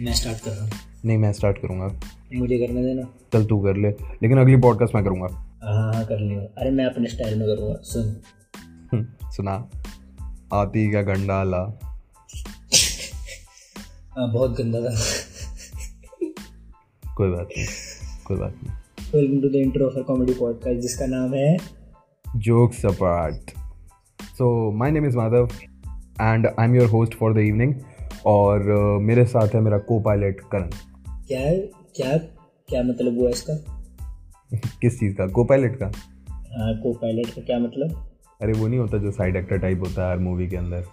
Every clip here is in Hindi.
मैं स्टार्ट कर रहा हूँ। नहीं मैं स्टार्ट करूँगा। मुझे करने देना। चल तू कर ले। लेकिन अगली पॉडकास्ट मैं करूँगा। हाँ हाँ कर लियो। अरे मैं अपने स्टाइल में करूँगा। सुन। हम्म, सुना। आती का गंडाला? हाँ बहुत गंदा था। कोई बात नहीं कोई बात नहीं। Welcome to the intro of comedy podcast जिसका नाम है jokes apart. So my name is madhav and i'm your host for the evening. और मेरे साथ है मेरा को पायलट करण। क्या है क्या क्या मतलब हुआ इसका? किस चीज़ का? को पायलट का? हाँ को पायलट का क्या मतलब? अरे वो नहीं होता जो साइड एक्टर टाइप होता है हर मूवी के अंदर।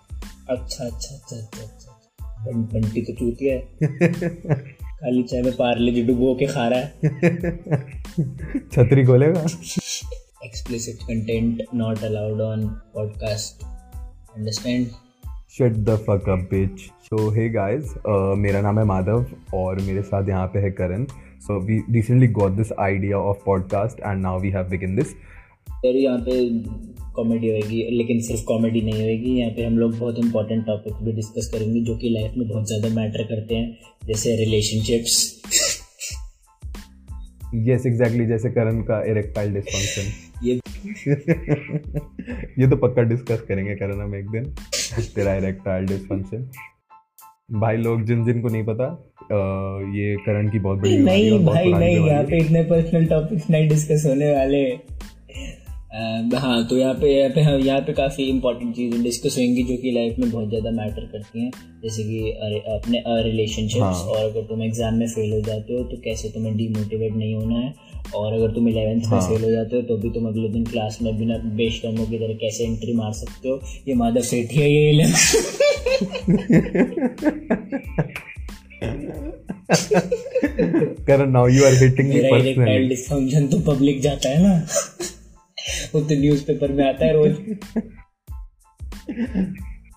अच्छा अच्छा अच्छा अच्छा अच्छा बं- बंटी तो चूतिया है। काली चाय में पार्ले जी डुबो के खा रहा है। छतरी खोलेगा? Explicit content not allowed on podcast understand? Shut the fuck up bitch so hey guys मेरा नाम है माधव और मेरे साथ यहाँ पे है Karan. So we recently got this idea of podcast and now we have begin this और यहाँ पे कॉमेडी होएगी लेकिन सिर्फ़ कॉमेडी नहीं होएगी। यहाँ पे हम लोग बहुत इंपॉर्टेंट टॉपिक भी डिस्कस करेंगे जो कि लाइफ में बहुत ज़्यादा मैटर करते हैं जैसे रिलेशनशिप्स यस एग्जैक्टली जैसे करण का इरेक्टाइल डिस्फंक्शन ये ये तो पक्का डिस्कस करेंगे करण हम एक दिन तेरा इरेक्टाइल डिस्फंक्शन भाई लोग जिन जिन को नहीं पता ये करण की बहुत बड़ी नहीं भाई नहीं यहाँ पे इतने पर्सनल टॉपिक्स नहीं डिस्कस होने वाले। अ, हाँ तो यहाँ पे यहाँ पे हाँ, यहाँ पे काफ़ी इंपॉर्टेंट चीज़ें डिस्कस होंगी जो कि लाइफ में बहुत ज़्यादा मैटर करती हैं। जैसे कि अरे अपने रिलेशनशिप्स हाँ। और अगर तुम एग्ज़ाम में फेल हो जाते हो तो कैसे तुम्हें डीमोटिवेट नहीं होना है? और अगर तुम इलेवेंथ में हाँ। फेल हो जाते हो तो भी तुम अगले दिन क्लास में बिना बेशर्मों की तरह कैसे एंट्री मार सकते हो? ये माधव सेठी है ये Karan now you are hitting me personally dysfunction तो पब्लिक जाता है ना। वो तो न्यूज़पेपर में आता है रोज।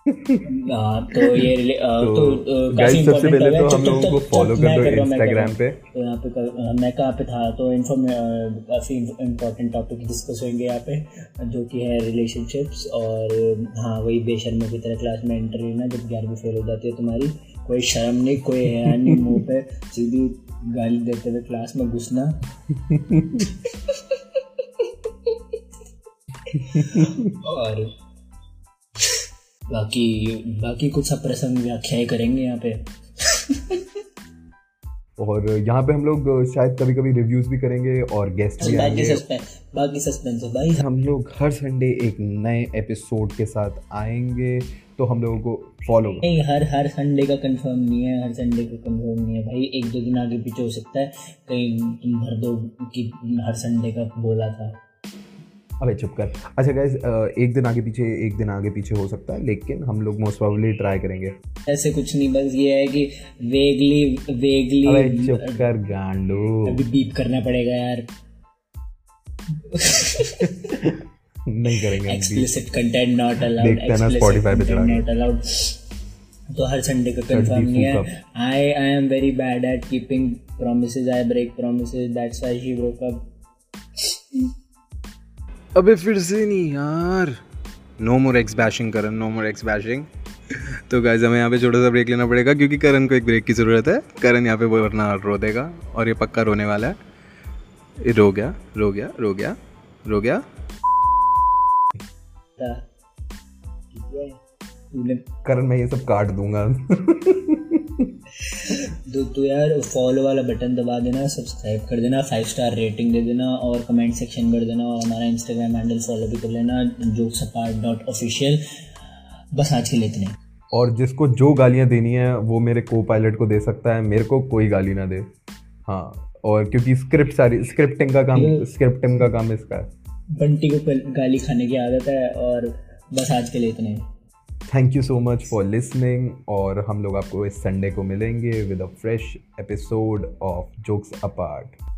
तो ये तो तो गाइस सबसे पहले तो हम लोगों को फॉलो कर दो हूँ, इंस्टाग्राम पे। तो यहाँ पे मैं कहाँ पे था? तो इन्फॉर्म काफ़ी इम्पोर्टेंट टॉपिक डिस्कस होंगे यहाँ पे जो कि है रिलेशनशिप्स और हाँ वही बेशर्मों की तरह क्लास में एंटर लेना जब ग्यारहवीं फेल हो जाती है तुम्हारी कोई शर्म नहीं कोई है नहीं मुँह पे सीधी गाली देते हुए क्लास में घुसना। और बाकी बाकी कुछ अप्रसंग व्याख्याएँ करेंगे यहाँ पे। और यहाँ पे हम लोग शायद कभी कभी रिव्यूज़ भी करेंगे और गेस्ट भी बाकी आएँगे। सस्पेंस बाकी सस्पेंस है भाई हम लोग हर संडे एक नए एपिसोड के साथ आएँगे तो हम लोगों को फॉलो नहीं हर हर संडे का कंफर्म नहीं है हर संडे का कंफर्म नहीं है। भाई एक दो दिन आगे पीछे हो सकता है कहीं तुम भर दो कि हर संडे का बोला था। अबे चुप कर। अच्छा गाइज़ एक दिन आगे पीछे एक दिन आगे पीछे हो सकता है लेकिन हम लोग मोस्ट प्रोबेबली ट्राई करेंगे। ऐसे कुछ नहीं बस ये है कि वेगली वेगली अबे चुप कर गांडू। अभी बीप करना पड़ेगा यार। नहीं करेंगे एक्सप्लिसिट कंटेंट नॉट अलाउड देखते हैं ना Spotify पे के। नॉट अलाउड तो हर संडे का कंफर्म नहीं है। I I am very bad at keeping promises I break promises that's why she broke up अबे फिर से नहीं यार। No more ex bashing Karan no more ex bashing तो गाइज़ हमें यहाँ पे छोटा सा ब्रेक लेना पड़ेगा क्योंकि करण को एक ब्रेक की ज़रूरत है। करण यहाँ पे वो वरना रो देगा और ये पक्का रोने वाला है। ये रो गया रो गया रो गया रो गया। है। करण मैं ये सब काट दूँगा. तो तू यार फॉलो वाला बटन दबा देना सब्सक्राइब कर देना फाइव स्टार रेटिंग दे देना और कमेंट सेक्शन कर देना और हमारा इंस्टाग्राम हैंडल फॉलो भी कर लेना जोक्स अपार्ट डॉट ऑफिशियल बस आज के लिए इतने। और जिसको जो गालियाँ देनी है वो मेरे को पायलट को दे सकता है मेरे को कोई गाली ना दे। हाँ और क्योंकि स्क्रिप्ट सारी स्क्रिप्टिंग का काम स्क्रिप्टिंग का काम इसका है। बंटी को गाली खाने की आदत है और बस आज के लिए इतने। Thank you so much for listening और हम लोग आपको इस संडे को मिलेंगे with a fresh episode of jokes apart